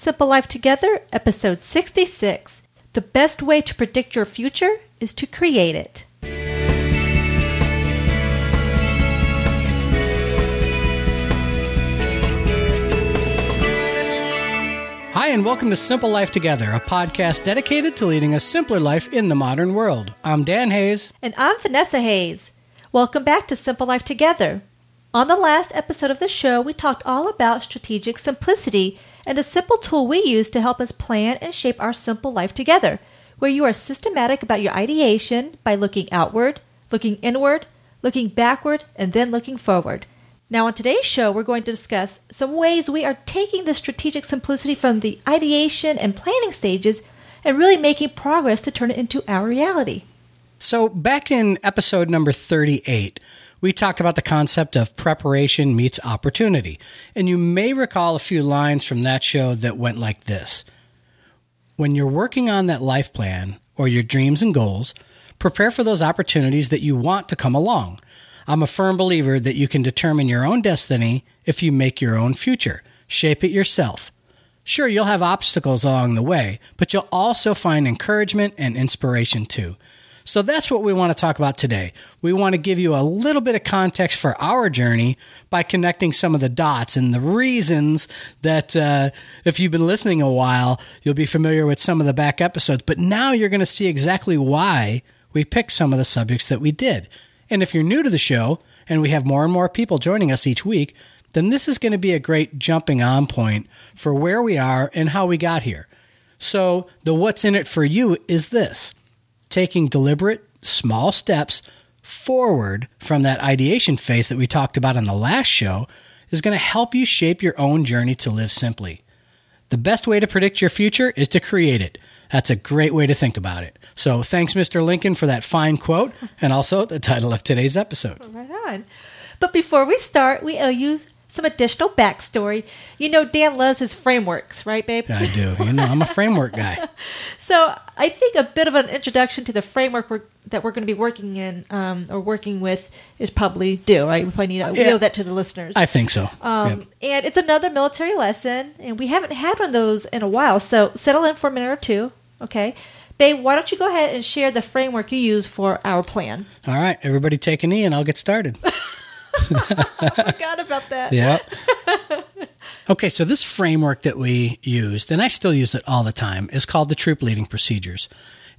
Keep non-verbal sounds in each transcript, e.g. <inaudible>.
Simple Life Together, episode 66. The best way to predict your future is to create it. Hi, and welcome to Simple Life Together, a podcast dedicated to leading a simpler life in the modern world. I'm Dan Hayes. And I'm Vanessa Hayes. Welcome back to Simple Life Together. On the last episode of the show, we talked all about strategic simplicity and a simple tool we use to help us plan and shape our simple life together, where you are systematic about your ideation by looking outward, looking inward, looking backward, and then looking forward. Now, on today's show, we're going to discuss some ways we are taking the strategic simplicity from the ideation and planning stages and really making progress to turn it into our reality. So, back in episode number 38, we talked about the concept of preparation meets opportunity. And you may recall a few lines from that show that went like this When you're working on that life plan or your dreams and goals, prepare for those opportunities that you want to come along. I'm a firm believer that you can determine your own destiny if you make your own future. Shape it yourself. Sure, you'll have obstacles along the way, but you'll also find encouragement and inspiration too. So that's what we want to talk about today. We want to give you a little bit of context for our journey by connecting some of the dots and the reasons that uh, if you've been listening a while, you'll be familiar with some of the back episodes. But now you're going to see exactly why we picked some of the subjects that we did. And if you're new to the show and we have more and more people joining us each week, then this is going to be a great jumping on point for where we are and how we got here. So, the what's in it for you is this taking deliberate, small steps forward from that ideation phase that we talked about on the last show is going to help you shape your own journey to live simply. The best way to predict your future is to create it. That's a great way to think about it. So thanks, Mr. Lincoln, for that fine quote and also the title of today's episode. Oh right on. But before we start, we owe you some additional backstory. You know, Dan loves his frameworks, right, babe? I do. You know, I'm a framework guy. <laughs> so I think a bit of an introduction to the framework we're, that we're going to be working in um, or working with is probably due, right? We probably need to yeah, that to the listeners. I think so. Um, yep. And it's another military lesson, and we haven't had one of those in a while. So settle in for a minute or two, okay? Babe, why don't you go ahead and share the framework you use for our plan? All right, everybody take a knee and I'll get started. <laughs> <laughs> Forgot about that. Yeah. <laughs> okay, so this framework that we used, and I still use it all the time, is called the Troop Leading Procedures.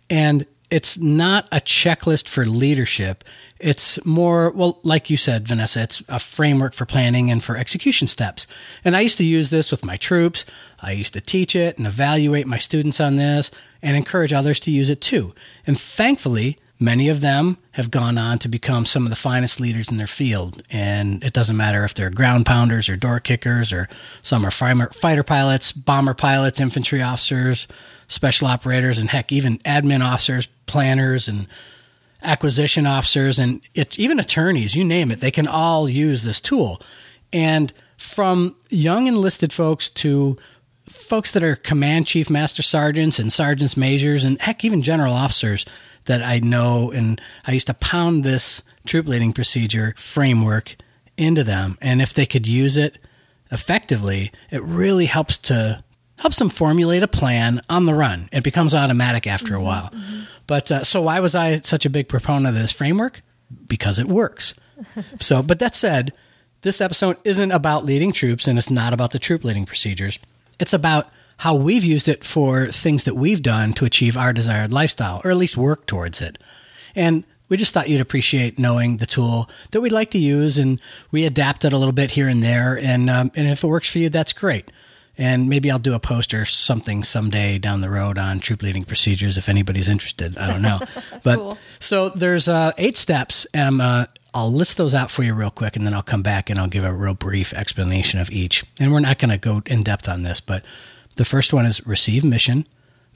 And it's not a checklist for leadership. It's more, well, like you said, Vanessa, it's a framework for planning and for execution steps. And I used to use this with my troops. I used to teach it and evaluate my students on this and encourage others to use it too. And thankfully, many of them have gone on to become some of the finest leaders in their field. And it doesn't matter if they're ground pounders or door kickers, or some are fighter pilots, bomber pilots, infantry officers, special operators, and heck, even admin officers, planners, and acquisition officers and it, even attorneys, you name it, they can all use this tool. And from young enlisted folks to folks that are command chief master sergeants and sergeants majors and heck even general officers that I know and I used to pound this troop leading procedure framework into them and if they could use it effectively it really helps to helps them formulate a plan on the run it becomes automatic after mm-hmm, a while mm-hmm. But uh, so why was I such a big proponent of this framework? Because it works. <laughs> so, but that said, this episode isn't about leading troops and it's not about the troop leading procedures. It's about how we've used it for things that we've done to achieve our desired lifestyle, or at least work towards it. And we just thought you'd appreciate knowing the tool that we'd like to use, and we adapt it a little bit here and there. And um, and if it works for you, that's great. And maybe I'll do a post or something someday down the road on troop leading procedures if anybody's interested. I don't know. <laughs> But cool. so there's uh, eight steps, and uh, I'll list those out for you real quick, and then I'll come back and I'll give a real brief explanation of each. And we're not going to go in depth on this, but the first one is receive mission,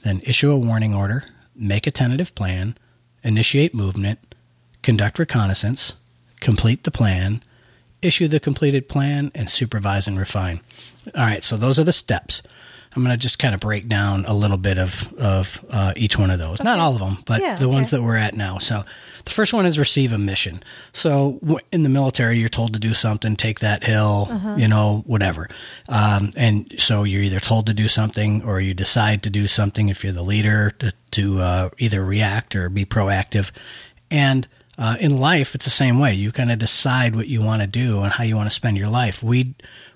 then issue a warning order, make a tentative plan, initiate movement, conduct reconnaissance, complete the plan, issue the completed plan, and supervise and refine. All right, so those are the steps. I'm going to just kind of break down a little bit of of uh, each one of those. Not all of them, but Yeah, the ones that we're at now. So the first one is receive a mission. So w- in the military, you're told to do something, take that hill, Uh-huh. you know, whatever. Um, and so you're either told to do something or you decide to do something if you're the leader to, to uh, either react or be proactive. And uh, in life, it's the same way. You kind of decide what you want to do and how you want to spend your life. We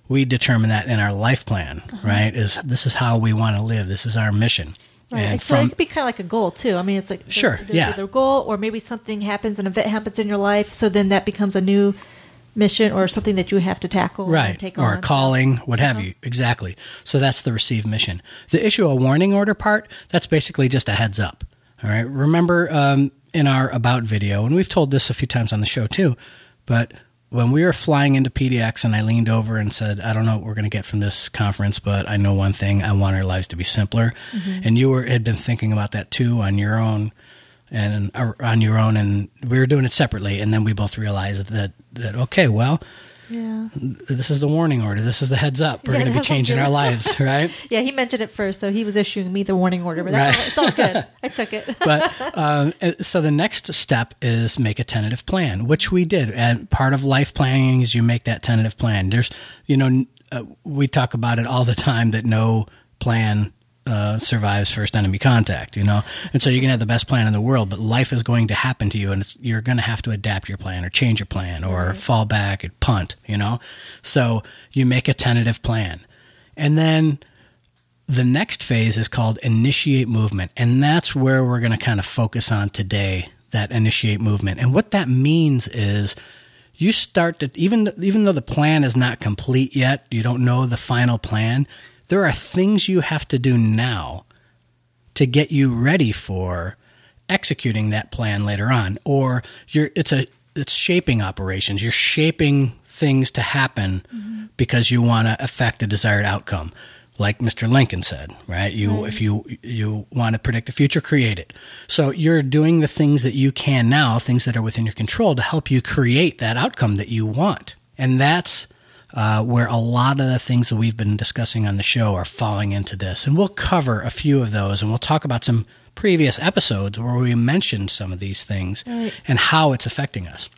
we determine that in our life plan, Uh-huh. right? Is this is how we want to live? This is our mission. Right. And so it could be kind of like a goal too. I mean, it's like there's- Sure, there's yeah. either a goal or maybe something happens, an event happens in your life, so then that becomes a new mission or something that you have to tackle, and right take or on. Uh-huh. a calling what have you exactly so that's the receive mission the issue a warning order part that's basically just a heads up all right remember um, in our about video and we've told this a few times on the show too but when we were flying into pdx and i leaned over and said i don't know what we're going to get from this conference but i know one thing i want our lives to be simpler Mm-hmm. and you were had been thinking about that too on your own and uh, on your own and we were doing it separately and then we both realized that that okay well Yeah, this is the warning order. This is the heads up. We're Yeah, going to be changing our lives, <laughs> right? yeah. He mentioned it first, so he was issuing me the warning order, but that's Right. all, it's all good. <laughs> I took it. But um, so the next step is make a tentative plan, which we did. And part of life planning is you make that tentative plan. There's, you know, uh, we talk about it all the time that no plan uh, survives first enemy contact, you know? And so you can have the best plan in the world, but life is going to happen to you and it's, you're going to have to adapt your plan or change your plan or fall back and punt, you know? So you make a tentative plan. And then the next phase is called initiate movement. And that's where we're going to kind of focus on today that initiate movement. And what that means is you start to, even, even though the plan is not complete yet, you don't know the final plan, there are things you have to do now to get you ready for executing that plan later on or you're it's a it's shaping operations. You're shaping things to happen mm-hmm. because you want to affect a desired outcome. Like Mr. Lincoln said right? You if you you want to predict the future create it. So you're doing the things that you can now things that are within your control to help you create that outcome that you want. And that's uh, where a lot of the things that we've been discussing on the show are falling into this. And we'll cover a few of those and we'll talk about some previous episodes where we mentioned some of these things Right. and how it's affecting us.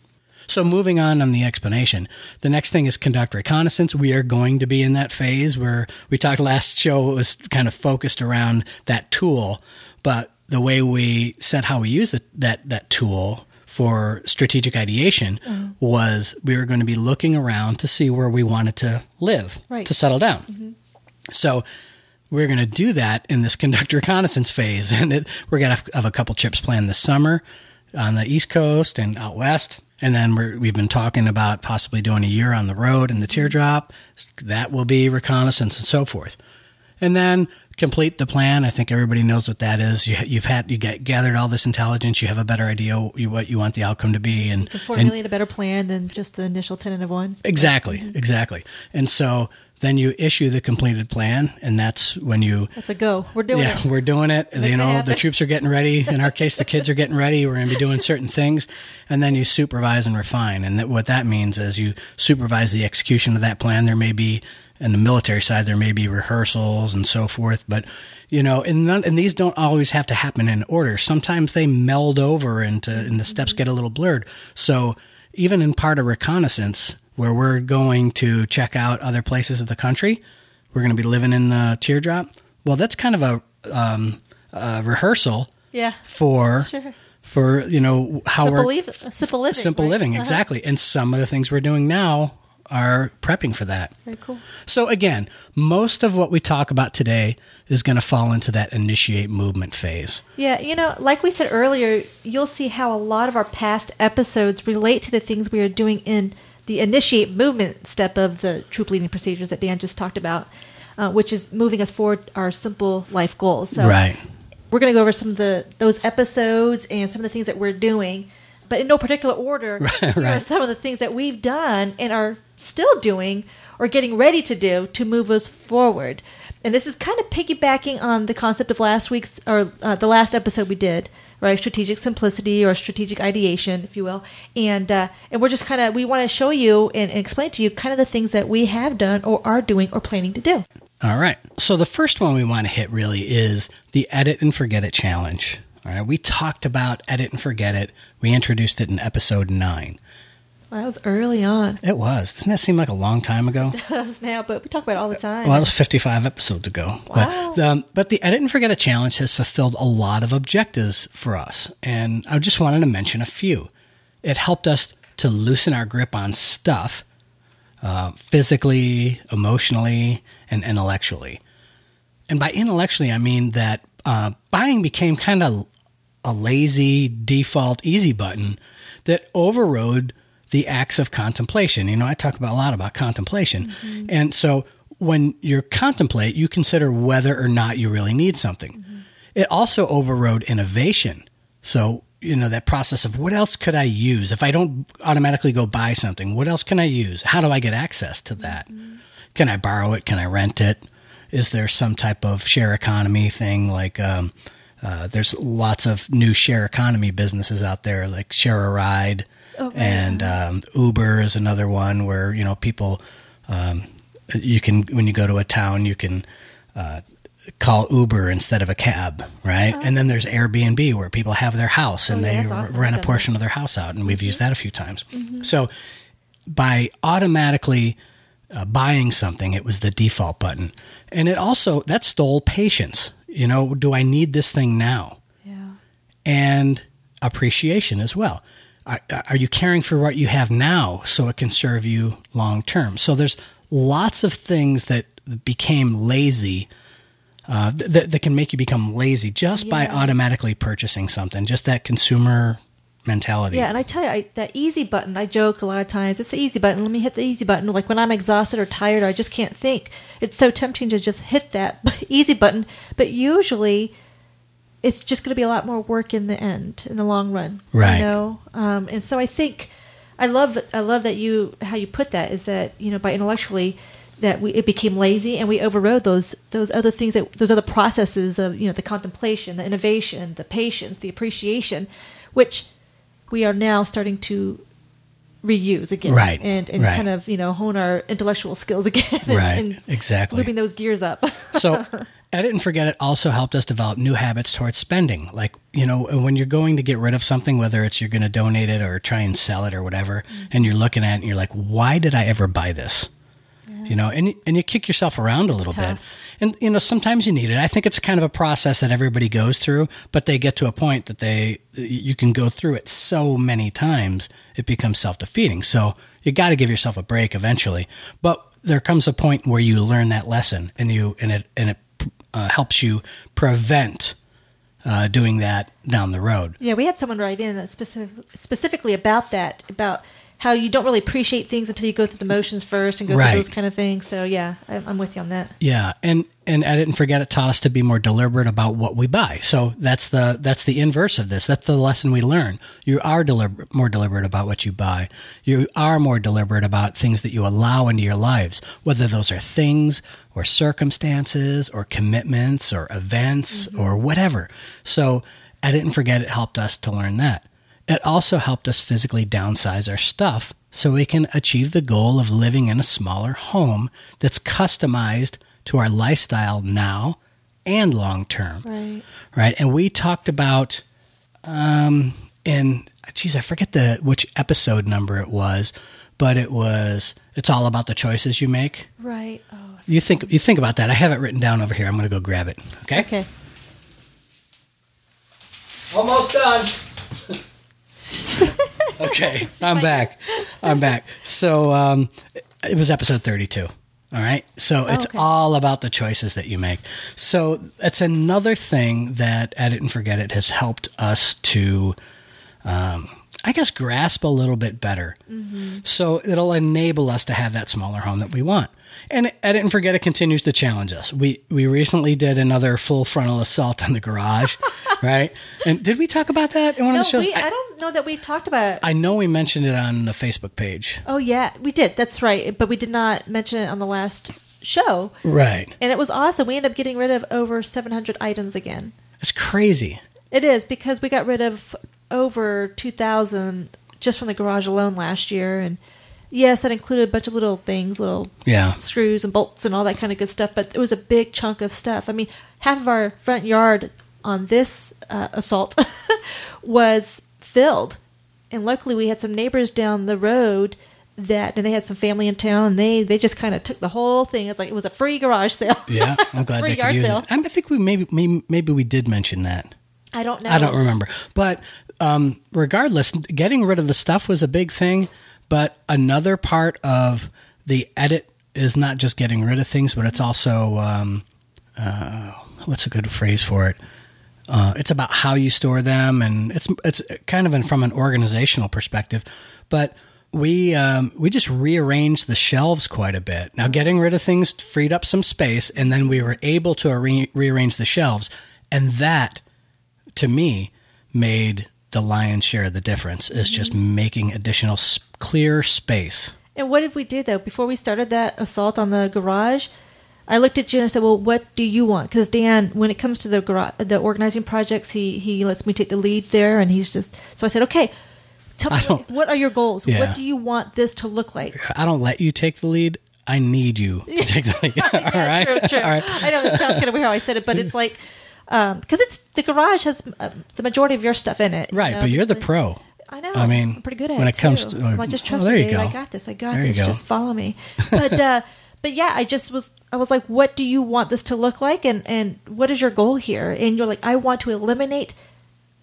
So, moving on on the explanation, the next thing is conduct reconnaissance. We are going to be in that phase where we talked last show, it was kind of focused around that tool, but the way we said how we use it, that, that tool for strategic ideation was we were going to be looking around to see where we wanted to live, Right. to settle down. Mm-hmm. So we're going to do that in this <laughs> conduct reconnaissance phase, and it, we're going to have a couple trips planned this summer on the East Coast and out west. And then we're, we've been talking about possibly doing a year on the road in the teardrop. That will be reconnaissance and so forth. And then complete the plan. I think everybody knows what that is. You, you've had you get gathered all this intelligence. You have a better idea what you, want the outcome to be, and, and Formulate a better plan than just the initial tentative one. exactly, exactly. And so then you issue the completed plan, and that's when you That's a go. We're doing yeah, it. we're doing it. Make you it know, the troops are getting ready. In our case, the kids are getting ready. We're going to be doing certain things, and then you supervise and refine. And that, what that means is you supervise the execution of that plan. There may be, in the military side, there may be rehearsals and so forth, but you know, and none, and these don't always have to happen in order. Sometimes they meld over into, and the steps get a little blurred. So even in part of reconnaissance, where we're going to check out other places of the country, we're going to be living in the teardrop. Well, that's kind of a, um, a rehearsal Yeah. for Sure. for you know how Simple, we're simple living. simple right? living Uh-huh. exactly. And some of the things we're doing now are prepping for that. Very cool. So again, most of what we talk about today is going to fall into that initiate movement phase. Yeah, you know, like we said earlier, you'll see how a lot of our past episodes relate to the things we are doing in the initiate movement step of the troop leading procedures that Dan just talked about, uh, which is moving us forward our simple life goals. So Right. we're going to go over some of the those episodes and some of the things that we're doing, but in no particular order. <laughs> Right, Here are some of the things that we've done and are still doing or getting ready to do to move us forward. And this is kind of piggybacking on the concept of last week's or uh, the last episode we did, right? Strategic simplicity or strategic ideation, if you will. And uh, and we're just kind of we want to show you and, and explain to you kind of the things that we have done or are doing or planning to do. All right. So the first one we want to hit really is the edit and forget it challenge. All right. We talked about edit and forget it. We introduced it in episode nine. Well, that was early on. It was. Doesn't that seem like a long time ago? <laughs> It does now, but we talk about it all the time. Well, that was 55 episodes ago. Wow. But, um, but the Edit and Forget It Challenge has fulfilled a lot of objectives for us. And I just wanted to mention a few. It helped us to loosen our grip on stuff uh, physically, emotionally, and intellectually. And by intellectually, I mean that uh, buying became kind of a lazy, default, easy button that overrode the acts of contemplation. You know, I talk about a lot about contemplation. And so when you contemplate, you consider whether or not you really need something. It also overrode innovation. So, you know, that process of what else could I use? If I don't automatically go buy something, what else can I use? How do I get access to that? Can I borrow it? Can I rent it? Is there some type of share economy thing like, um, uh, there's lots of new share economy businesses out there, like Share a Ride, Oh, and um, Uber is another one where you know people. Um, you can when you go to a town, you can uh, call Uber instead of a cab, right? And then there's Airbnb where people have their house and Oh, yeah, they awesome. rent a portion of their house out, and we've used that a few times. So by automatically uh, buying something, it was the default button, and it also that stole patience. You know, do I need this thing now? yeah. and appreciation as well. Are, are you caring for what you have now so it can serve you long term? So there's lots of things that became lazy uh, that, that can make you become lazy just by automatically purchasing something, just that consumer mentality. Yeah, and I tell you, I, that easy button, I joke a lot of times, it's the easy button. Let me hit the easy button. Like when I'm exhausted or tired or I just can't think, it's so tempting to just hit that <laughs> easy button. But usually, it's just going to be a lot more work in the end, in the long run. Right. You know, um, and so I think I love I love that you how you put that is that you know by intellectually that we it became lazy and we overrode those those other things that those other processes of you know the contemplation, the innovation, the patience, the appreciation, which we are now starting to reuse again, Right, And and right. kind of you know hone our intellectual skills <laughs> again, and, Right, and exactly. looping those gears up. so <laughs> edit and forget it also helped us develop new habits towards spending. Like you know when you're going to get rid of something whether it's you're going to donate it or try and sell it or whatever mm-hmm. and you're looking at it and you're like why did i ever buy this? You know and, and you kick yourself around a little bit. and you know sometimes you need it. I think it's kind of a process that everybody goes through but they get to a point that they you can go through it so many times it becomes self-defeating. So you got to give yourself a break eventually. But there comes a point where you learn that lesson and you and it and it uh, helps you prevent uh, doing that down the road. Yeah, we had someone write in specific, specifically about that, about how you don't really appreciate things until you go through the motions first and go Right. through those kind of things. So yeah, I, I'm with you on that. Yeah, and and edit and forget it taught us to be more deliberate about what we buy. So that's the that's the inverse of this. That's the lesson we learn. You are deliberate, more deliberate about what you buy. You are more deliberate about things that you allow into your lives, whether those are things or circumstances or commitments or events mm-hmm. or whatever. So edit and forget it helped us to learn that. It also helped us physically downsize our stuff so we can achieve the goal of living in a smaller home that's customized to our lifestyle now and long term. Right. Right. And we talked about um in geez, I forget the which episode number it was, but it was it's all about the choices you make. Right. Oh, You think you think about that. I have it written down over here. I'm gonna go grab it. Okay? okay. Almost done. <laughs> <laughs> okay, I'm back. I'm back. So um, it was episode 32. All right. So it's okay. all about the choices that you make. So it's another thing that Edit and Forget It has helped us to, um, I guess, grasp a little bit better. Mm-hmm. So it'll enable us to have that smaller home that we want. And Edit and Forget It continues to challenge us. We we recently did another full frontal assault on the garage, <laughs> right? And did we talk about that in one No, of the shows? we, I, I don't know that we talked about it. I know we mentioned it on the Facebook page. oh yeah, we did. That's right. But we did not mention it on the last show. Right. And it was awesome. We ended up getting rid of over 700 items again. It's crazy. It is because we got rid of over 2,000 just from the garage alone last year, and Yes, that included a bunch of little things, little Yeah. screws and bolts and all that kind of good stuff. But it was a big chunk of stuff. I mean, half of our front yard on this uh, assault <laughs> was filled, and luckily we had some neighbors down the road that, and they had some family in town, and they they just kind of took the whole thing. It's like it was a free garage sale. <laughs> Yeah, I'm glad <laughs> Free they could use sale. it. I think we maybe, maybe maybe we did mention that. I don't know. I don't remember. But um, regardless, getting rid of the stuff was a big thing. But another part of the edit is not just getting rid of things, but it's also um, uh, what's a good phrase for it? Uh, it's about how you store them, and it's it's kind of in, from an organizational perspective. But we um, we just rearranged the shelves quite a bit. Now, getting rid of things freed up some space, and then we were able to re- rearrange the shelves, and that to me made the lion's share of the difference is just mm-hmm. making additional s- clear space. And what did we do though? Before we started that assault on the garage, I looked at you and I said, "Well, what do you want?" Because Dan, when it comes to the garage, the organizing projects, he he lets me take the lead there, and he's just. So I said, "Okay, tell me what, what are your goals? Yeah. What do you want this to look like?" I don't let you take the lead. I need you to <laughs> take the lead. <laughs> All right. True, true. All right. I know that sounds kind of weird how I said it, but it's <laughs> like because it's the garage has uh, the majority of your stuff in it, you Right, know, but you're the pro. I know. I mean, I'm pretty good at when it, it comes to- I'm like, just oh, trust there me, you go. I got this. I got There this. go. Just follow me. <laughs> But uh, but yeah, I just was. I was like, what do you want this to look like, and and what is your goal here? And you're like, I want to eliminate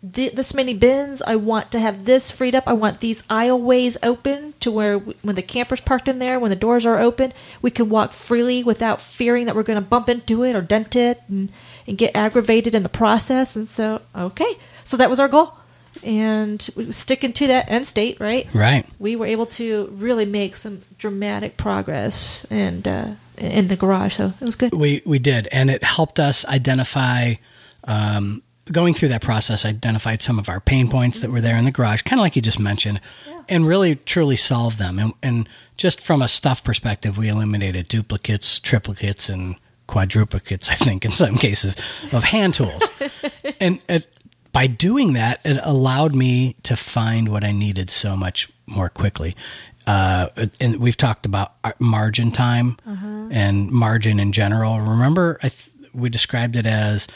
this many bins. I want to have this freed up. I want these aisleways open to where when the camper's parked in there, when the doors are open, we can walk freely without fearing that we're going to bump into it or dent it and, and get aggravated in the process. And so, okay. So that was our goal. And we sticking to that end state, right? Right. We were able to really make some dramatic progress and uh, in the garage. So it was good. We we did, and it helped us identify. Um, going through that process, identified some of our pain points that were there in the garage, kind of like you just mentioned, and really truly solved them. And, and just from a stuff perspective, we eliminated duplicates, triplicates, and quadruplicates. <laughs> I think in some cases of hand tools, <laughs> and it, by doing that, it allowed me to find what I needed so much more quickly. Uh, and we've talked about uh, margin time uh-huh. and margin in general. Remember, I th- we described it as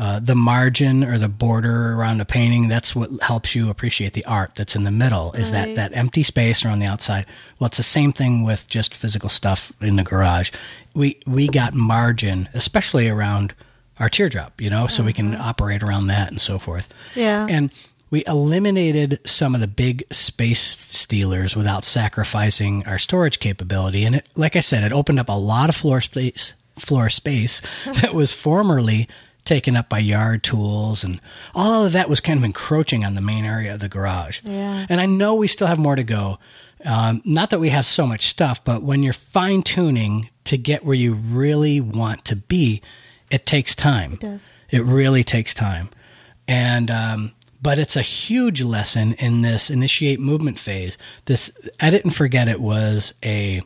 uh, the margin or the border around a painting. That's what helps you appreciate the art that's in the middle. Is that Right. that empty space around the outside? Well, it's the same thing with just physical stuff in the garage. We we got margin, especially around our teardrop, you know, so we can operate around that and so forth. Yeah. And we eliminated some of the big space stealers without sacrificing our storage capability. And it, like I said, it opened up a lot of floor space, floor space <laughs> that was formerly taken up by yard tools and all of that was kind of encroaching on the main area of the garage. Yeah. And I know we still have more to go. Um, not that we have so much stuff, but when you're fine tuning to get where you really want to be, it takes time. It does. It really takes time. And, um, but it's a huge lesson in this initiate movement phase. This edit and forget it was a,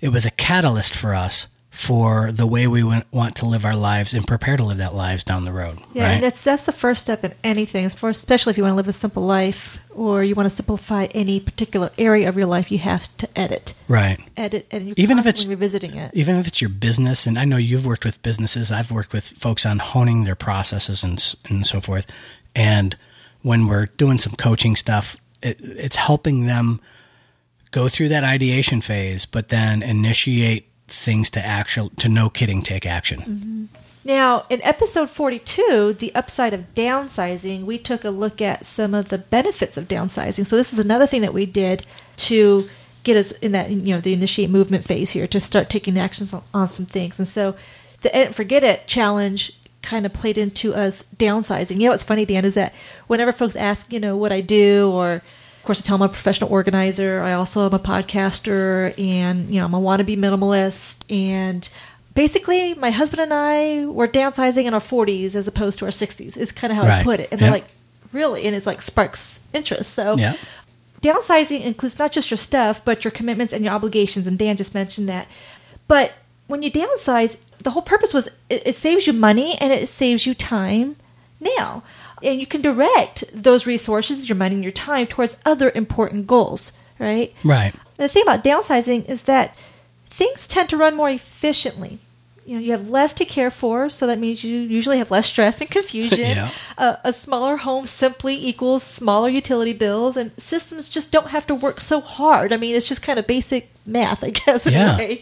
it was a catalyst for us for the way we want to live our lives and prepare to live that lives down the road. Yeah, right? that's that's the first step in anything. For especially if you want to live a simple life or you want to simplify any particular area of your life, you have to edit, right. edit, and you're Even if it's- revisiting it. even if it's your business and i know you've worked with businesses i've worked with folks on honing their processes and, and so forth and when we're doing some coaching stuff it, it's helping them go through that ideation phase but then initiate things to actual to no kidding take action mm-hmm. Now, in episode 42, the upside of downsizing, we took a look at some of the benefits of downsizing. So this is another thing that we did to get us in that, you know, the initiate movement phase here to start taking actions on, on some things. And so the and Forget It challenge kind of played into us downsizing. You know what's funny, Dan, is that whenever folks ask, you know, what I do or course, I tell I'm a professional organizer. I also am a podcaster, and you know, I'm a wannabe minimalist. And basically, my husband and I were downsizing in our 40s as opposed to our 60s. Is kind of how I put it. And Yeah. they're like, really? And it's like sparks interest. So Yeah. downsizing includes not just your stuff, but your commitments and your obligations. And Dan just mentioned that. But when you downsize, the whole purpose was it, it saves you money and it saves you time now. And you can direct those resources, your money and your time, towards other important goals, right? right And the thing about downsizing is that things tend to run more efficiently. You know, you have less to care for, so that means you usually have less stress and confusion. <laughs> Yeah. uh, a smaller home simply equals smaller utility bills, and systems just don't have to work so hard. I mean, it's just kind of basic math, I <laughs> guess, Yeah.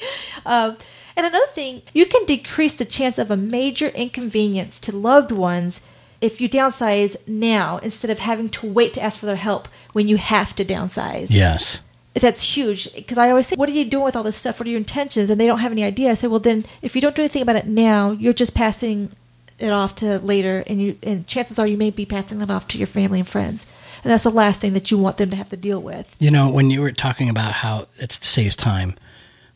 Um, and another thing, you can decrease the chance of a major inconvenience to loved ones if you downsize now instead of having to wait to ask for their help when you have to downsize Yes. that's huge because I always say, "What are you doing with all this stuff? What are your intentions?" And they don't have any idea. I say, "Well, then, if you don't do anything about it now, you're just passing it off to later, and you and chances are you may be passing that off to your family and friends, and that's the last thing that you want them to have to deal with." You know, when you were talking about how it saves time,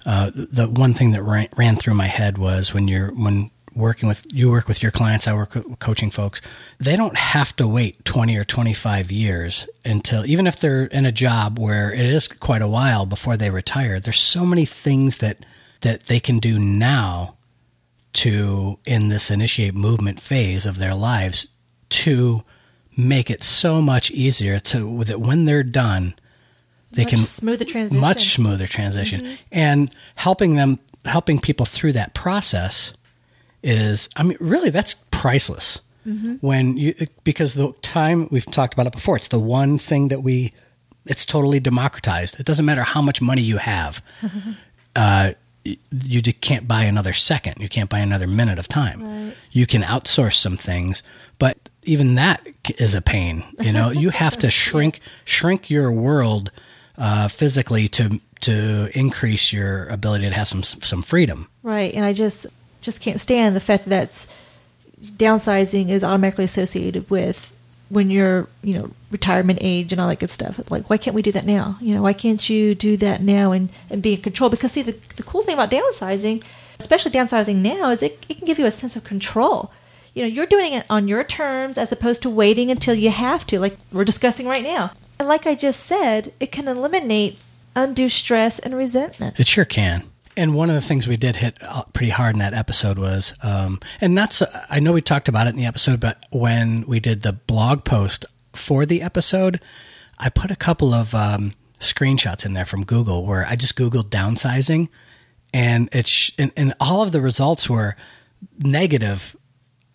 uh, the one thing that ran, ran through my head was when you're when working with you work with your clients, I work with coaching folks. They don't have to wait twenty or twenty five years until even if they're in a job where it is quite a while before they retire. There's so many things that that they can do now to in this initiate movement phase of their lives to make it so much easier to that when they're done they Much can the transition. much smoother transition mm-hmm. and helping them helping people through that process is i mean really that's priceless. When you because the time we've talked about it before it's the one thing that we it's totally democratized. It doesn't matter how much money you have <laughs> uh, you can't buy another second. You can't buy another minute of time. Right. you can outsource some things but even that is a pain you know? You have to <laughs> shrink shrink your world uh, physically to to increase your ability to have some some freedom. Right, and I just just can't stand the fact that downsizing is automatically associated with when you're you know retirement age and all that good stuff. Like, why can't we do that now? You know, why can't you do that now and and be in control? Because see, the the cool thing about downsizing, especially downsizing now, is it it can give you a sense of control. You know, you're doing it on your terms as opposed to waiting until you have to, like we're discussing right now. And like I just said, it can eliminate undue stress and resentment. It sure can. And one of the things we did hit uh, pretty hard in that episode was, um, and not so, I know we talked about it in the episode, but when we did the blog post for the episode, I put a couple of um, screenshots in there from Google where I just Googled downsizing and it's, and, and all of the results were negative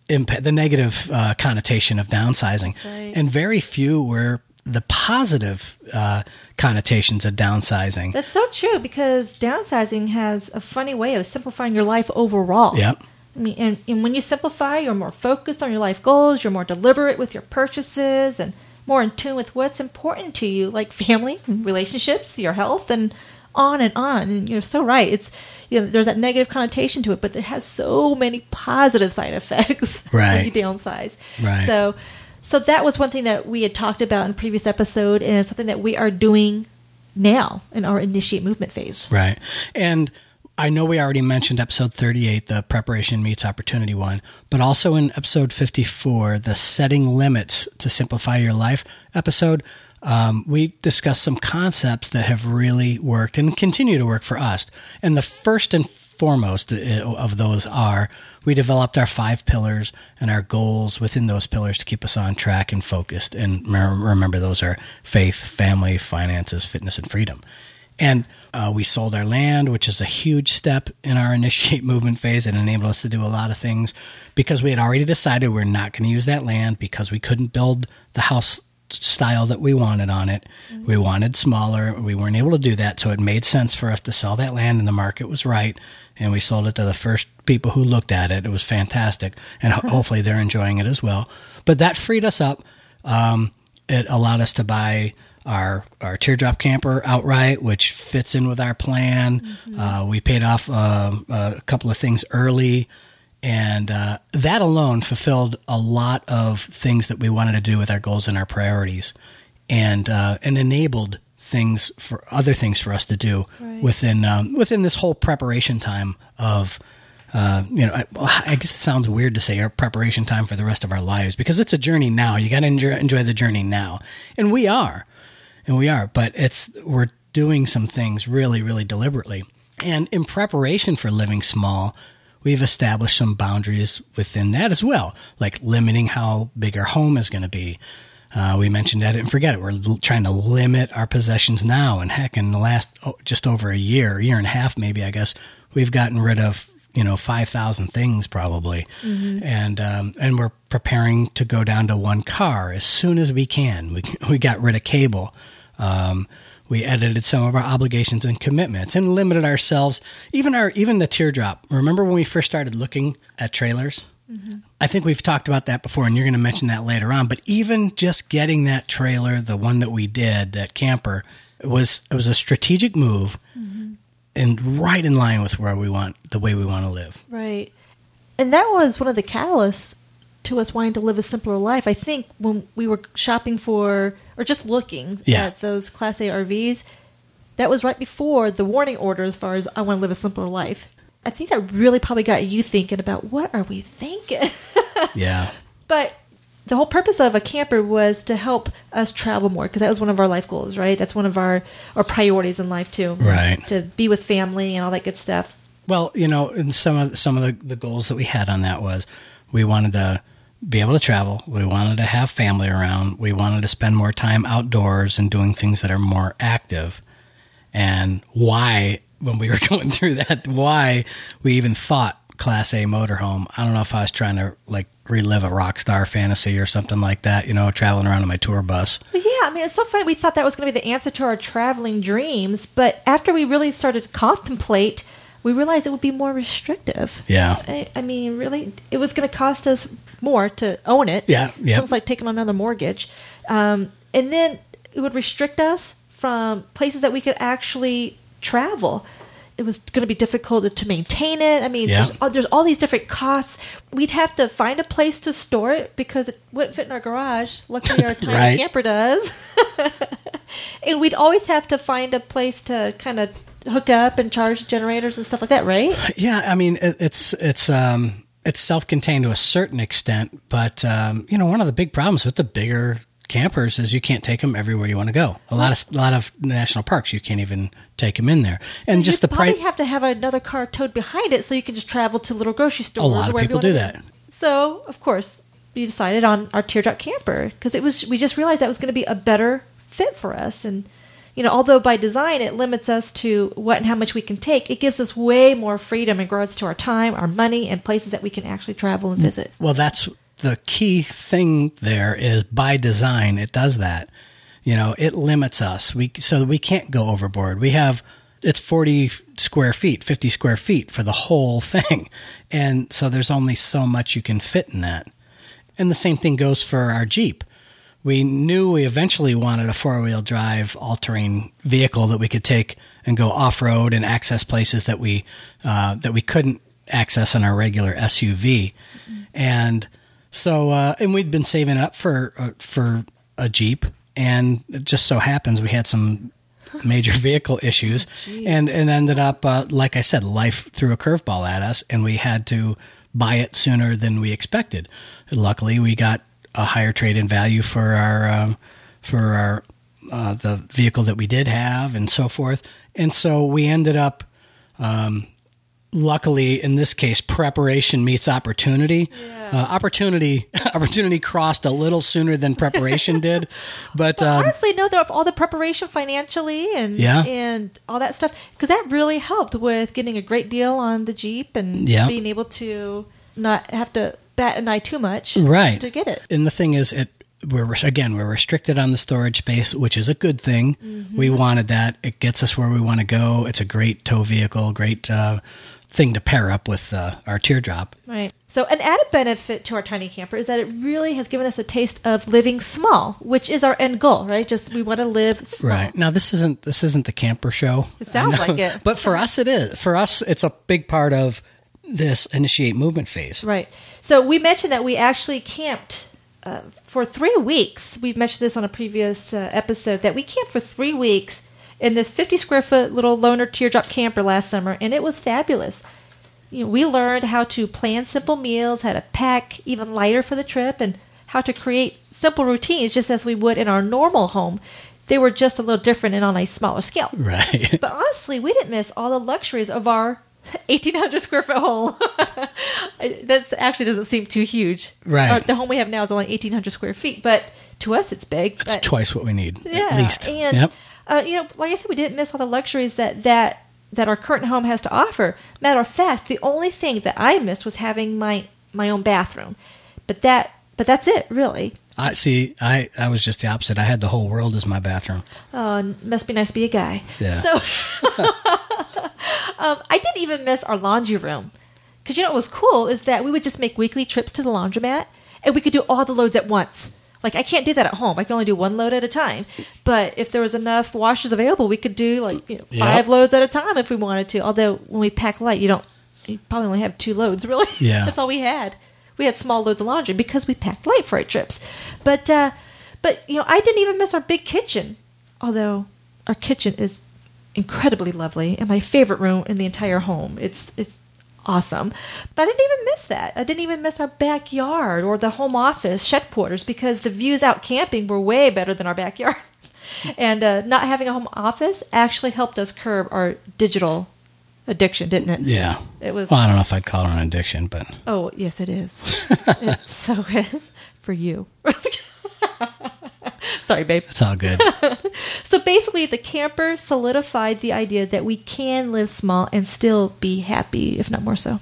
impact, the negative uh, connotation of downsizing. Right. And very few were the positive uh, connotations of downsizing. That's so true because downsizing has a funny way of simplifying your life overall. Yep. I mean, and, and when you simplify, you're more focused on your life goals, you're more deliberate with your purchases, and more in tune with what's important to you, like family, relationships, your health, and on and on. And you're so right. It's you know, there's that negative connotation to it, but it has so many positive side <laughs> effects Right. when you downsize. Right. So, so that was one thing that we had talked about in previous episode, and it's something that we are doing now in our initiate movement phase. Right. And I know we already mentioned episode 38, the preparation meets opportunity one, but also in episode 54, the setting limits to simplify your life episode, um, we discussed some concepts that have really worked and continue to work for us. And the first and foremost uh, of those are we developed our five pillars and our goals within those pillars to keep us on track and focused. And remember, remember those are faith, family, finances, fitness, and freedom. And uh, we sold our land, which is a huge step in our <laughs> initiate movement phase and enabled us to do a lot of things because we had already decided we're not going to use that land because we couldn't build the house style that we wanted on it. We wanted smaller. We weren't able to do that. So it made sense for us to sell that land and the market was right. And we sold it to the first people who looked at it. It was fantastic. And ho- <laughs> hopefully they're enjoying it as well. But that freed us up. Um, it allowed us to buy our our teardrop camper outright, which fits in with our plan. Uh, we paid off um a couple of things early, and uh, that alone fulfilled a lot of things that we wanted to do with our goals and our priorities, and uh, and enabled things for other things for us to do Right. within um, within this whole preparation time of. Uh, you know, I, I guess it sounds weird to say our preparation time for the rest of our lives because it's a journey now. You got to enjoy, enjoy the journey now, and we are and we are but it's we're doing some things really really deliberately and in preparation for living small we've established some boundaries within that as well like limiting how big our home is going to be Uh, we mentioned edit and forget it. We're l- trying to limit our possessions now. And heck, in the last oh, just over a year, year and a half, maybe, I guess, we've gotten rid of you know five thousand things probably, and um, and we're preparing to go down to one car as soon as we can. We <laughs> we got rid of cable. Um, we edited some of our obligations and commitments and limited ourselves. Even our even the teardrop. Remember when we first started looking at trailers? I think we've talked about that before, and you're going to mention that later on. But even just getting that trailer, the one that we did, that camper, it was it was a strategic move, mm-hmm. and right in line with where we want the way we want to live. Right. And that was one of the catalysts to us wanting to live a simpler life. I think when we were shopping for, or just looking Yeah. at those Class A RVs, that was right before the warning order as far as I want to live a simpler life. I think that really probably got you thinking about what are we thinking? <laughs> Yeah, But the whole purpose of a camper was to help us travel more because that was one of our life goals, right? That's one of our, our priorities in life too. Right. To be with family and all that good stuff. Well, you know, and some of some of the, the goals that we had on that was we wanted to be able to travel. We wanted to have family around. We wanted to spend more time outdoors and doing things that are more active. And why, when we were <laughs> going through that, why we even thought Class A motorhome. I don't know if I was trying to like relive a rock star fantasy or something like that. You know, traveling around in my tour bus. But yeah, I mean, it's so funny. We thought that was going to be the answer to our traveling dreams, but after we really started to contemplate, we realized it would be more restrictive. Yeah. I, I mean, really, it was going to cost us more to own it. Yeah, It's yep. almost like taking on another mortgage. Um, and then it would restrict us from places that we could actually travel. It was going to be difficult to maintain it. I mean, Yeah. there's, uh, there's all these different costs. We'd have to find a place to store it because it wouldn't fit in our garage. Luckily, our <laughs> tiny Right. camper does. <laughs> and we'd always have to find a place to kind of hook up and charge generators and stuff like that, right? <sighs> Yeah, I mean it, it's it's um it's self-contained to a certain extent, but um, you know one of the big problems with the bigger campers is you can't take them everywhere you want to go. A lot of a lot of national parks you can't even take them in there, and just the probably price. have to have another car towed behind it so you can just travel to little grocery stores. A lot of people do that. So, of course, we decided on our teardrop camper because it was. We just realized that was going to be a better fit for us, and you know, although by design it limits us to what and how much we can take, it gives us way more freedom in regards to our time, our money, and places that we can actually travel and visit. Well, that's the key thing. There is by design it does that. You know, it limits us. We so we can't go overboard. We have it's 40 square feet, 50 square feet for the whole <laughs> thing. And so there's only so much you can fit in that. And the same thing goes for our Jeep. We knew we eventually wanted a four wheel drive all terrain vehicle that we could take and go off road and access places that we uh, that we couldn't access in our regular SUV. And so, uh, and we'd been saving up for uh, for a Jeep, and it just so happens we had some major <laughs> vehicle issues, and and ended up, uh, like I said, life threw a curveball at us, and we had to buy it sooner than we expected. Luckily, we got a higher trade in value for our um, for our uh, the vehicle that we did have, and so forth, and so we ended up luckily in this case preparation meets opportunity uh, opportunity <laughs> opportunity crossed a little sooner than preparation <laughs> did but um, Honestly, no, the, all the preparation financially and Yeah. and all that stuff because that really helped with getting a great deal on the Jeep and Yeah. being able to not have to bat an eye too much right to get it. and the thing is it we're again we're restricted on the storage space which is a good thing Mm-hmm. we wanted that it gets us where we want to go it's a great tow vehicle great uh, thing to pair up with uh, our teardrop Right. So, an added benefit to our tiny camper is that it really has given us a taste of living small, which is our end goal, right? Just we want to live small. Right now, this isn't this isn't the camper show. It sounds <laughs> like it. but for us, it is. For us, it's a big part of this initiate movement phase. Right. So we mentioned that we actually camped uh, for three weeks. We've mentioned this on a previous uh, episode that we camped for three weeks in this 50 square foot little loner teardrop camper last summer, and it was fabulous. You know, we learned how to plan simple meals, how to pack even lighter for the trip, and how to create simple routines just as we would in our normal home. They were just a little different and on a smaller scale. Right. <laughs> But honestly, we didn't miss all the luxuries of our <laughs> 1,800 square foot home. <laughs> that actually doesn't seem too huge. Right. Our- the home we have now is only 1,800 square feet, but to us it's big. It's but twice what we need, yeah, at least. and yep. Uh, you know, like I said, we didn't miss all the luxuries that that that our current home has to offer. Matter of fact, the only thing that I missed was having my my own bathroom, but that but that's it really. I see. I I was just the opposite. I had the whole world as my bathroom. Oh, must be nice to be a guy. Yeah. So <laughs> um, I didn't even miss our laundry room because you know what was cool is that we would just make weekly trips to the laundromat and we could do all the loads at once. Like I can't do that at home. I can only do one load at a time. But if there was enough washers available, we could do like you know, Yep. five loads at a time if we wanted to. Although when we pack light, you don't. You probably only have two loads, <laughs> really. Yeah. that's all we had. We had small loads of laundry because we packed light for our trips. But uh, but you know, I didn't even miss our big kitchen. Although our kitchen is incredibly lovely and my favorite room in the entire home. It's it's awesome. But I didn't even miss that. I didn't even miss our backyard or the home office shed quarters because the views out camping were way better than our backyard. <laughs> and uh, not having a home office actually helped us curb our digital addiction, didn't it? Yeah. It was. Well, I don't know if I'd call it an addiction, but Oh, yes, it is. <laughs> it so is for you. <laughs> <laughs> Sorry, babe. it's all good. <laughs> So basically, the camper solidified the idea that we can live small and still be happy, if not more so.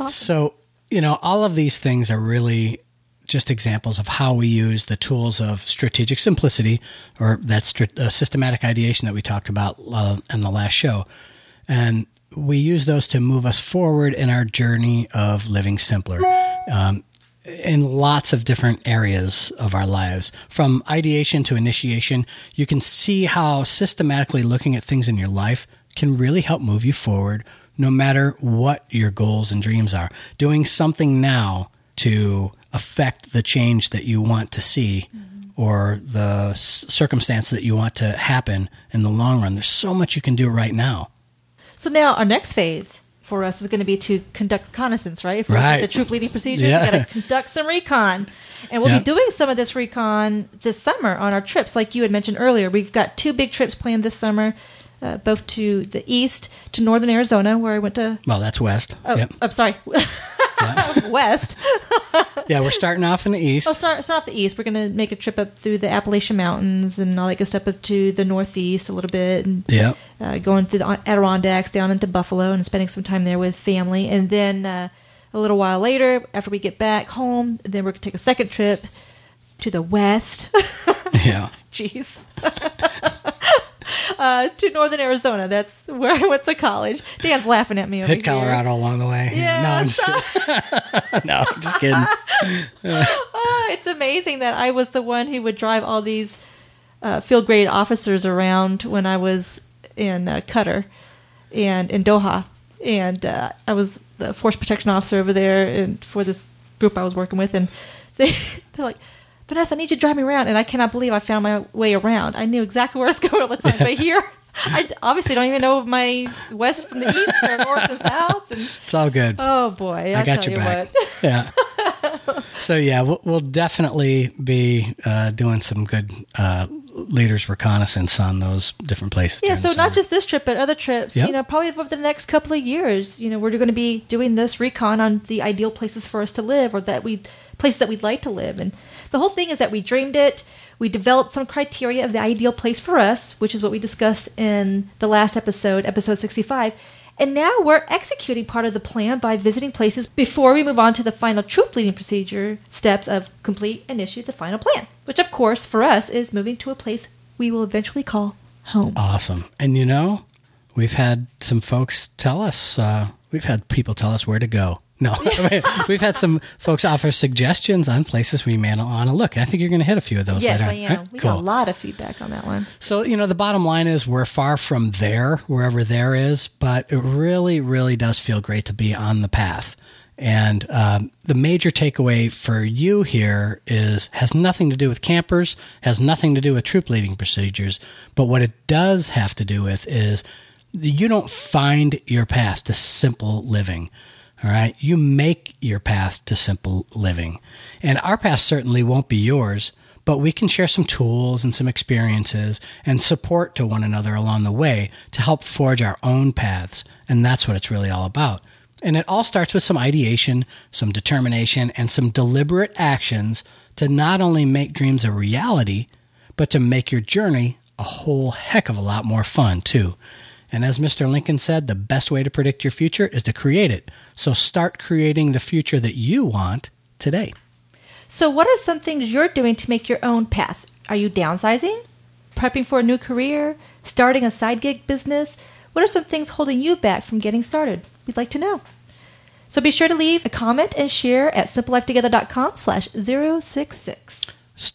Awesome. So, you know, all of these things are really just examples of how we use the tools of strategic simplicity or that uh, systematic ideation that we talked about uh, in the last show. And we use those to move us forward in our journey of living simpler. Um, in lots of different areas of our lives. From ideation to initiation, you can see how systematically looking at things in your life can really help move you forward no matter what your goals and dreams are. Doing something now to affect the change that you want to see mm-hmm. or the circumstance that you want to happen in the long run. There's so much you can do right now. So now our next phase for us is going to be to conduct reconnaissance, right? For Right. The troop leading procedures, Yeah. we got to conduct some recon. And we'll Yeah. be doing some of this recon this summer on our trips. Like you had mentioned earlier, we've got two big trips planned this summer, uh, both to the east, to northern Arizona, where I went to. Well, that's west. Oh, Yep. I'm sorry. <laughs> West. <laughs> Yeah, we're starting off in the east. I'll start, start off the east. We're going to make a trip up through the Appalachian Mountains and all that good stuff up to the northeast a little bit and Yep. uh, going through the Adirondacks down into Buffalo and spending some time there with family. And then uh, a little while later, after we get back home, then we're going to take a second trip to the west. Yeah. <laughs> Jeez. <laughs> uh, to northern Arizona. That's where I went to college. Dan's laughing at me over Hit here. Colorado along the way. Yeah, No, I'm just, <laughs> no, I'm just kidding. <laughs> Ah, it's amazing that I was the one who would drive all these uh, field grade officers around when I was in uh, Qatar and in Doha, and uh, I was the force protection officer over there and for this group I was working with, and they they're like. Vanessa, I need you to drive me around, and I cannot believe I found my way around. I knew exactly where I was going all the time, but here, I obviously don't even know my west from the east or north and south. And <laughs> It's all good. oh boy, I'll I got your you back. what. <laughs> Yeah. so yeah, we'll, we'll definitely be uh, doing some good uh, leaders reconnaissance on those different places. Yeah, so not just this trip, but other trips. Yep. You know, probably over the next couple of years. You know, we're going to be doing this recon on the ideal places for us to live, or that we places that we'd like to live. And the whole thing is that we dreamed it. We developed some criteria of the ideal place for us, which is what we discussed in the last episode, episode sixty-five. And now we're executing part of the plan by visiting places before we move on to the final troop leading procedure steps of complete and issue the final plan, which, of course, for us is moving to a place we will eventually call home. awesome. And you know, we've had some folks tell us. Uh, we've had people tell us where to go. No, <laughs> we've had some folks offer suggestions on places we may want to look. I think you're going to hit a few of those Yes, later. I am. Right? We Cool. got a lot of feedback on that one. So, you know, the bottom line is we're far from there, wherever there is, but it really, really does feel great to be on the path. And um, the major takeaway for you here is has nothing to do with campers, has nothing to do with troop leading procedures, but what it does have to do with is you don't find your path to simple living. All right. You make your path to simple living. And our path certainly won't be yours, but we can share some tools and some experiences and support to one another along the way to help forge our own paths. And that's what it's really all about. And it all starts with some ideation, some determination, and some deliberate actions to not only make dreams a reality, but to make your journey a whole heck of a lot more fun, too. And as Mr. Lincoln said, the best way to predict your future is to create it. So start creating the future that you want today. So, what are some things you're doing to make your own path? Are you downsizing? Prepping for a new career? Starting a side gig business? What are some things holding you back from getting started? We'd like to know. So be sure to leave a comment and share at simplelifetogether.com slash 066.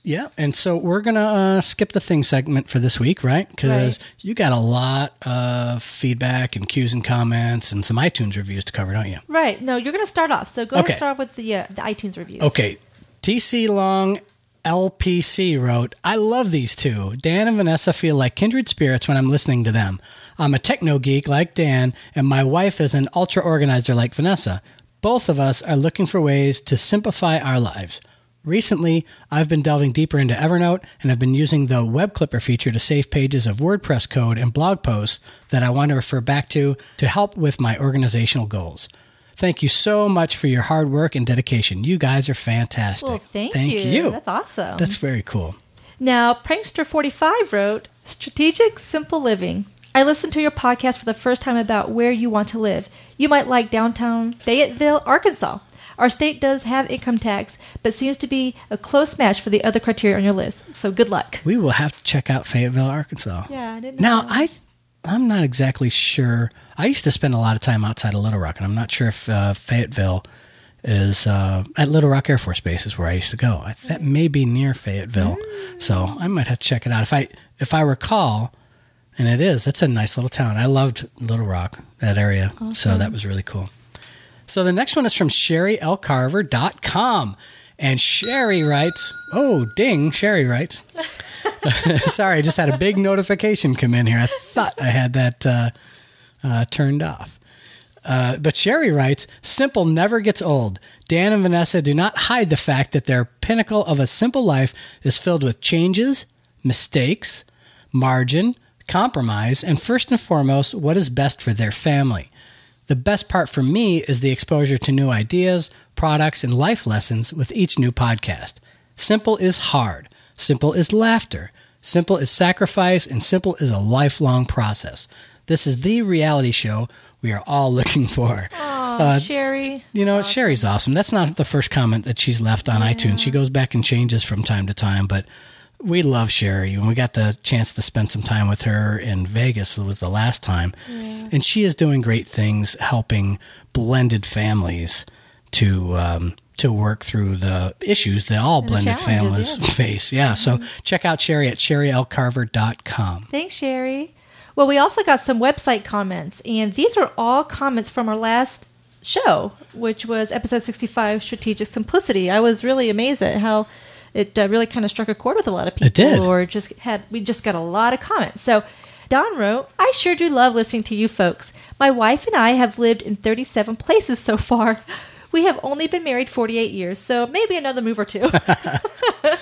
Yeah, and so we're gonna uh, skip the thing segment for this week, right? Because Right. you got a lot of feedback and cues and comments and some iTunes reviews to cover, don't you? Right. No, you're going to start off. So go ahead and start with the, uh, the iTunes reviews. Okay, TC Long LPC wrote, I love these two. Dan and Vanessa feel like kindred spirits when I'm listening to them. I'm a techno geek like Dan, and my wife is an ultra organizer like Vanessa. Both of us are looking for ways to simplify our lives. Recently, I've been delving deeper into Evernote and have been using the web clipper feature to save pages of WordPress code and blog posts that I want to refer back to to help with my organizational goals. Thank you so much for your hard work and dedication. You guys are fantastic. Well, thank, Thank you. you. That's awesome. That's very cool. Now, Prankster45 wrote Strategic Simple Living. I listened to your podcast for the first time about where you want to live. You might like downtown Fayetteville, Arkansas. Our state does have income tax, but seems to be a close match for the other criteria on your list. So good luck. We will have to check out Fayetteville, Arkansas. Yeah, I didn't Now, know. I I'm not exactly sure. I used to spend a lot of time outside of Little Rock, and I'm not sure if uh, Fayetteville is uh, at Little Rock Air Force Base is where I used to go. I, that may be near Fayetteville, so I might have to check it out. If I if I recall, and it is, it's a nice little town. I loved Little Rock, that area, so that was really cool. So the next one is from SherryLCarver.com. And Sherry writes, Oh, ding, Sherry writes. <laughs> <laughs> Sorry, I just had a big notification come in here. I thought I had that uh, uh, turned off. Uh, but Sherry writes, Simple never gets old. Dan and Vanessa do not hide the fact that their pinnacle of a simple life is filled with changes, mistakes, margin, compromise, and first and foremost, what is best for their family. The best part for me is the exposure to new ideas, products, and life lessons with each new podcast. Simple is hard. Simple is laughter. Simple is sacrifice, and simple is a lifelong process. This is the reality show we are all <laughs> looking for. Aw, Uh, Sherry. You know, Sherry's awesome. That's not the first comment that she's left on iTunes. She goes back and changes from time to time, but we love Sherry. And we got the chance to spend some time with her in Vegas. It was the last time. And she is doing great things helping blended families to um, to work through the issues that all the blended families yeah. face. Yeah. So check out Sherry at sherrylcarver.com. Thanks, Sherry. Well, we also got some website comments, and these are all comments from our last show, which was episode 65 Strategic Simplicity. I was really amazed at how it uh, really kind of struck a chord with a lot of people. It did. Or just had, we just got a lot of comments. So, Don wrote, I sure do love listening to you folks. My wife and I have lived in 37 places so far. We have only been married 48 years, so maybe another move or two. <laughs> <laughs>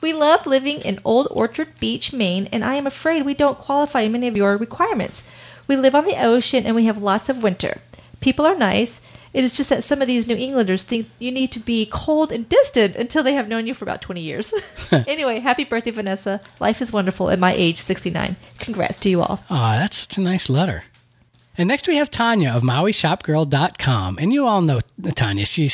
We love living in Old Orchard Beach, Maine, and I am afraid we don't qualify in many of your requirements. We live on the ocean and we have lots of winter. People are nice. It is just that some of these New Englanders think you need to be cold and distant until they have known you for about 20 years. <laughs> <laughs> anyway, happy birthday, Vanessa. Life is wonderful at my age, 69. Congrats to you all. Aw, that's such a nice letter. And next we have Tanya of MauiShopGirl.com. And you all know Tanya. She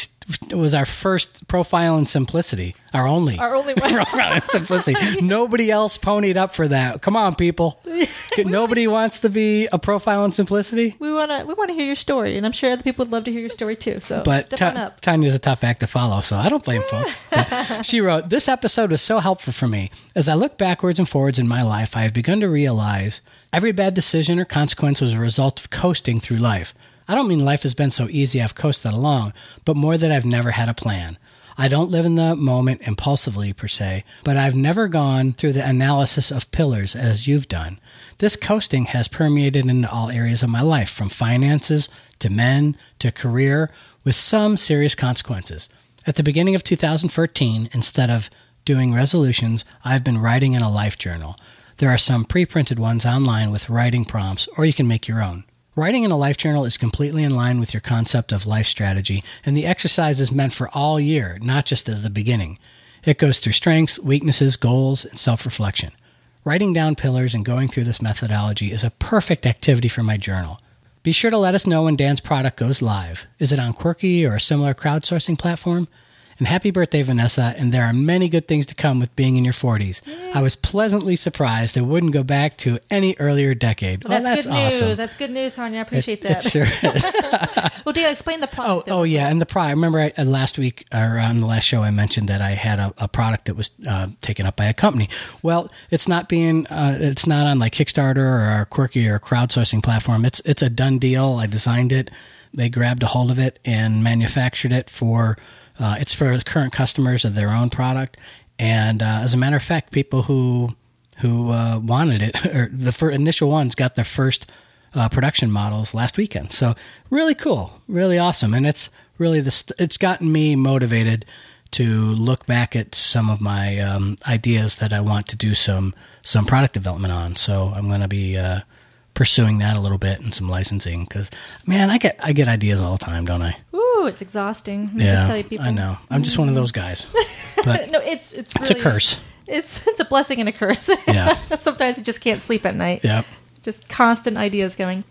was our first profile in simplicity, our only. Our only <laughs> one. profile in simplicity. Nobody else ponied up for that. Come on, people. <laughs> Nobody wants to be a profile in simplicity. We want to we want to hear your story, and I'm sure other people would love to hear your story too. So But Ta- up. Tanya's a tough act to follow, so I don't blame folks. <laughs> But she wrote, This episode was so helpful for me. As I look backwards and forwards in my life, I have begun to realize every bad decision or consequence was a result of coasting through life. I don't mean life has been so easy I've coasted along, but more that I've never had a plan. I don't live in the moment impulsively per se, but I've never gone through the analysis of pillars as you've done. This coasting has permeated into all areas of my life, from finances to men to career, with some serious consequences. At the beginning of 2013, instead of doing resolutions, I've been writing in a life journal. There are some pre printed ones online with writing prompts, or you can make your own. Writing in a life journal is completely in line with your concept of life strategy, and the exercise is meant for all year, not just at the beginning. It goes through strengths, weaknesses, goals, and self reflection. Writing down pillars and going through this methodology is a perfect activity for my journal. Be sure to let us know when Dan's product goes live. Is it on Quirky or a similar crowdsourcing platform? And happy birthday, Vanessa. And there are many good things to come with being in your 40s. I was pleasantly surprised it wouldn't go back to any earlier decade. That's, well, that's good awesome. news. That's good news, Tanya. I appreciate It, that. it sure is. <laughs> well, Dale, explain the Oh, product. oh yeah, and the product. Remember, I, uh, last week or on the last show, I mentioned that I had a, a product that was uh, taken up by a company. Well, it's not being, uh, it's not on like Kickstarter or a Quirky or crowdsourcing platform. It's it's a done deal. I designed it. They grabbed a hold of it and manufactured it for. Uh, it's for current customers of their own product, and uh, as a matter of fact, people who who uh, wanted it <laughs> or the fir- initial ones got their first uh, production models last weekend. So really cool, really awesome, and it's really the st- it's gotten me motivated to look back at some of my um, ideas that I want to do some some product development on. So I'm going to be uh, pursuing that a little bit and some licensing because man, I get I get ideas all the time, don't I? Ooh, it's exhausting. Let yeah, just tell you, people. I know. I'm just one of those guys. <laughs> No, it's it's it's a curse. It's it's a blessing and a curse. <laughs> Yeah. Sometimes you just can't sleep at night. Yep. Just constant ideas going.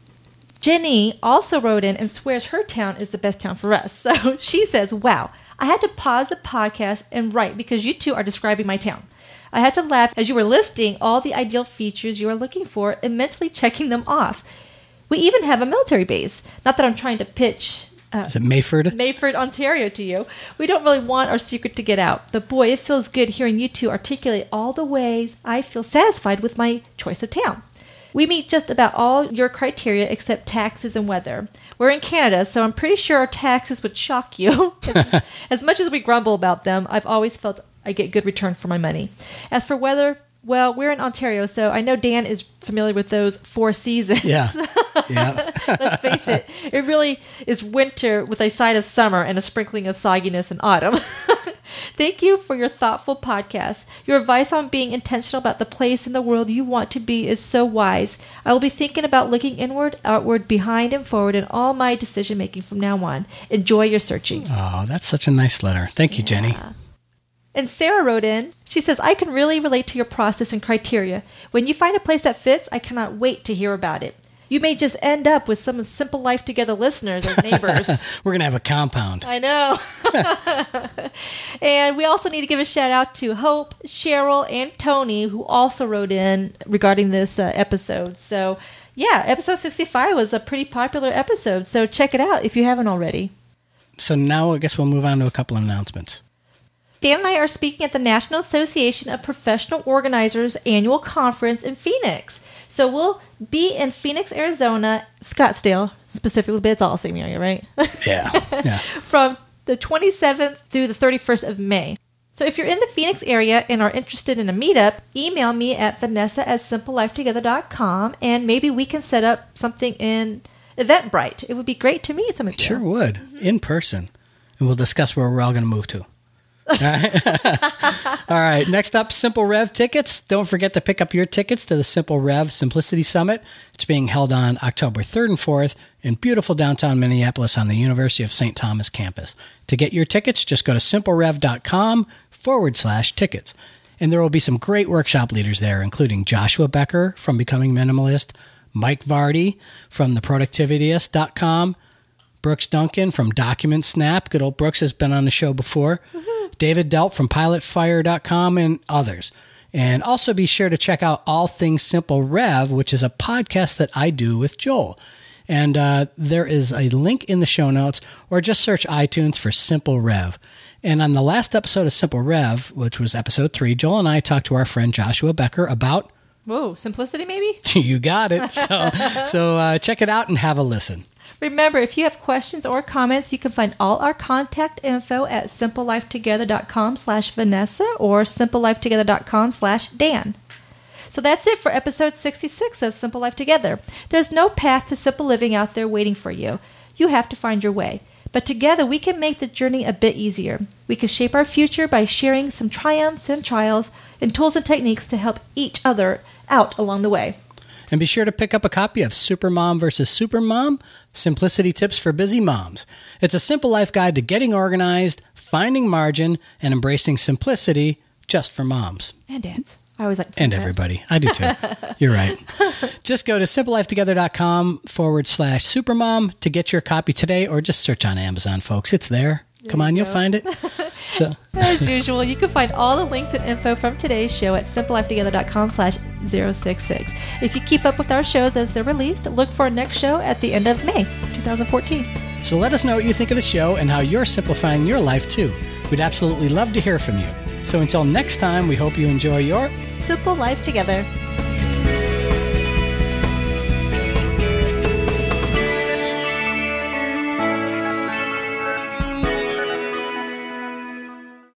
Jenny also wrote in and swears her town is the best town for us. <laughs> So she says, Wow, I had to pause the podcast and write because you two are describing my town. I had to laugh as you were listing all the ideal features you are looking for and mentally checking them off. We even have a military base. Not that I'm trying to pitch uh, Is it Meaford? Meaford, Ontario to you. We don't really want our secret to get out, but boy, it feels good hearing you two articulate all the ways I feel satisfied with my choice of town. We meet just about all your criteria except taxes and weather. We're in Canada, so I'm pretty sure our taxes would shock you. <laughs> as, <laughs> as much as we grumble about them, I've always felt I get good return for my money. As for weather, well, we're in Ontario, so I know Dan is familiar with those four seasons. Yeah. <laughs> Yeah. Let's face it, it really is winter with a side of summer and a sprinkling of sogginess in autumn. <laughs> Thank you for your thoughtful podcast. Your advice on being intentional about the place in the world you want to be is so wise. I will be thinking about looking inward, outward, behind, and forward in all my decision making from now on. Enjoy your searching. Oh, that's such a nice letter. Thank you, Jenny. And Sarah wrote in, she says, I can really relate to your process and criteria. When you find a place that fits, I cannot wait to hear about it. You may just end up with some of Simple Life Together listeners or neighbors. <laughs> We're going to have a compound. I know. <laughs> and we also need to give a shout out to Hope, Cheryl, and Tony, who also wrote in regarding this uh, episode. So, yeah, episode 65 was a pretty popular episode. So, check it out if you haven't already. So now I guess we'll move on to a couple of announcements. Dan and I are speaking at the National Association of Professional Organizers annual conference in Phoenix. So we'll be in Phoenix, Arizona, Scottsdale specifically, but it's all the same area, right? Yeah. Yeah. <laughs> From the 27th through the 31st of May. So if you're in the Phoenix area and are interested in a meetup, email me at vanessa at simplelifetogether.com and maybe we can set up something in Eventbrite. It would be great to meet some of you. Sure would. In person. And we'll discuss where we're all going to move to. All right. <laughs> All right. Next up, Simple Rev tickets. Don't forget to pick up your tickets to the Simple Rev Simplicity Summit. It's being held on October 3rd and 4th in beautiful downtown Minneapolis on the University of St. Thomas campus. To get your tickets, just go to simplerev.com forward slash tickets. And there will be some great workshop leaders there, including Joshua Becker from Becoming Minimalist, Mike Vardy from theproductivityist.com, Brooks Duncan from Document Snap. Good old Brooks has been on the show before. Mm-hmm. David Delp from pilotfire.com and others. And also be sure to check out All Things Simple Rev, which is a podcast that I do with Joel. And uh, there is a link in the show notes, or just search iTunes for Simple Rev. And on the last episode of Simple Rev, which was episode three, Joel and I talked to our friend Joshua Becker about Whoa, simplicity maybe? <laughs> you got it. So, <laughs> so uh, check it out and have a listen. Remember, if you have questions or comments, you can find all our contact info at simplelifetogether.com slash Vanessa or simplelifetogether.com slash Dan. So that's it for episode 66 of Simple Life Together. There's no path to simple living out there waiting for you. You have to find your way. But together we can make the journey a bit easier. We can shape our future by sharing some triumphs and trials and tools and techniques to help each other out along the way. And be sure to pick up a copy of Supermom versus Supermom Simplicity Tips for Busy Moms. It's a simple life guide to getting organized, finding margin, and embracing simplicity just for moms. And dads. I always like to And that. everybody. I do too. <laughs> You're right. Just go to simplelifetogether.com forward slash supermom to get your copy today or just search on Amazon, folks. It's there. Come on, you'll find it. <laughs> So As usual, you can find all the links and info from today's show at simplelifetogether.com slash 066. If you keep up with our shows as they're released, look for our next show at the end of May 2014. So let us know what you think of the show and how you're simplifying your life too. We'd absolutely love to hear from you. So until next time, we hope you enjoy your Simple Life Together.